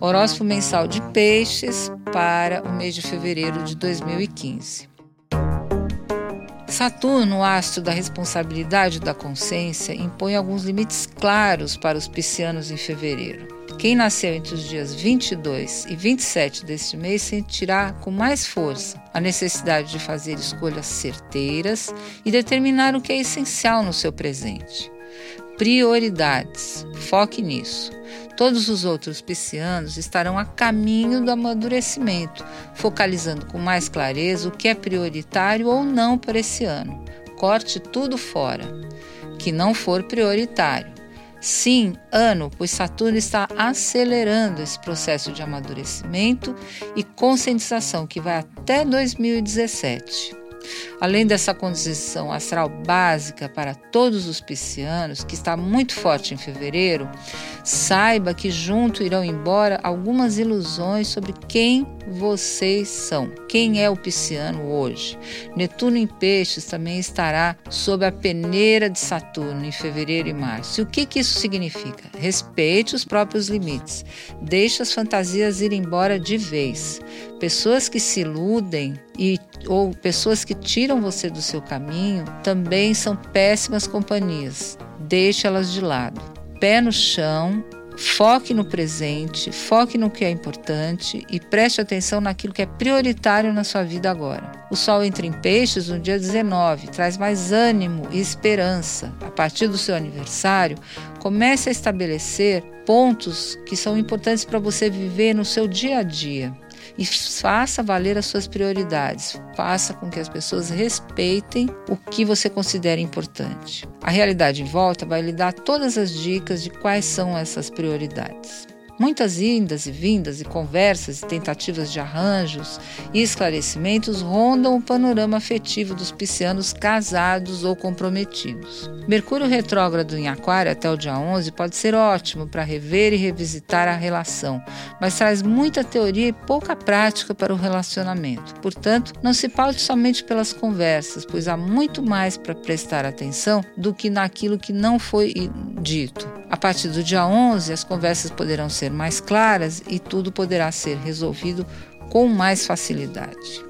Horóscopo mensal de Peixes para o mês de fevereiro de 2015. Saturno, astro da responsabilidade e da consciência, impõe alguns limites claros para os piscianos em fevereiro. Quem nasceu entre os dias 22 e 27 deste mês sentirá com mais força a necessidade de fazer escolhas certeiras e determinar o que é essencial no seu presente. Prioridades. Foque nisso. Todos os outros piscianos estarão a caminho do amadurecimento, focalizando com mais clareza o que é prioritário ou não para esse ano. Corte tudo fora que não for prioritário. Sim, ano, pois Saturno está acelerando esse processo de amadurecimento e conscientização que vai até 2017. Além dessa condição astral básica para todos os piscianos, que está muito forte em fevereiro, saiba que junto irão embora algumas ilusões sobre quem vocês são, quem é o pisciano hoje. Netuno em Peixes também estará sob a peneira de Saturno em fevereiro e março. E o que, que isso significa? Respeite os próprios limites, deixe as fantasias ir embora de vez. Pessoas que se iludem e ou pessoas que tiram você do seu caminho também são péssimas companhias. Deixe elas de lado. Pé no chão, foque no presente, foque no que é importante e preste atenção naquilo que é prioritário na sua vida agora. O Sol entra em Peixes no dia 19, traz mais ânimo e esperança. A partir do seu aniversário, comece a estabelecer pontos que são importantes para você viver no seu dia a dia e faça valer as suas prioridades. Faça com que as pessoas respeitem o que você considera importante. A realidade em volta vai lhe dar todas as dicas de quais são essas prioridades. Muitas indas e vindas e conversas e tentativas de arranjos e esclarecimentos rondam o panorama afetivo dos piscianos casados ou comprometidos. Mercúrio retrógrado em Aquário até o dia 11 pode ser ótimo para rever e revisitar a relação, mas traz muita teoria e pouca prática para o relacionamento. Portanto, não se paute somente pelas conversas, pois há muito mais para prestar atenção do que naquilo que não foi dito. A partir do dia 11, as conversas poderão ser mais claras e tudo poderá ser resolvido com mais facilidade.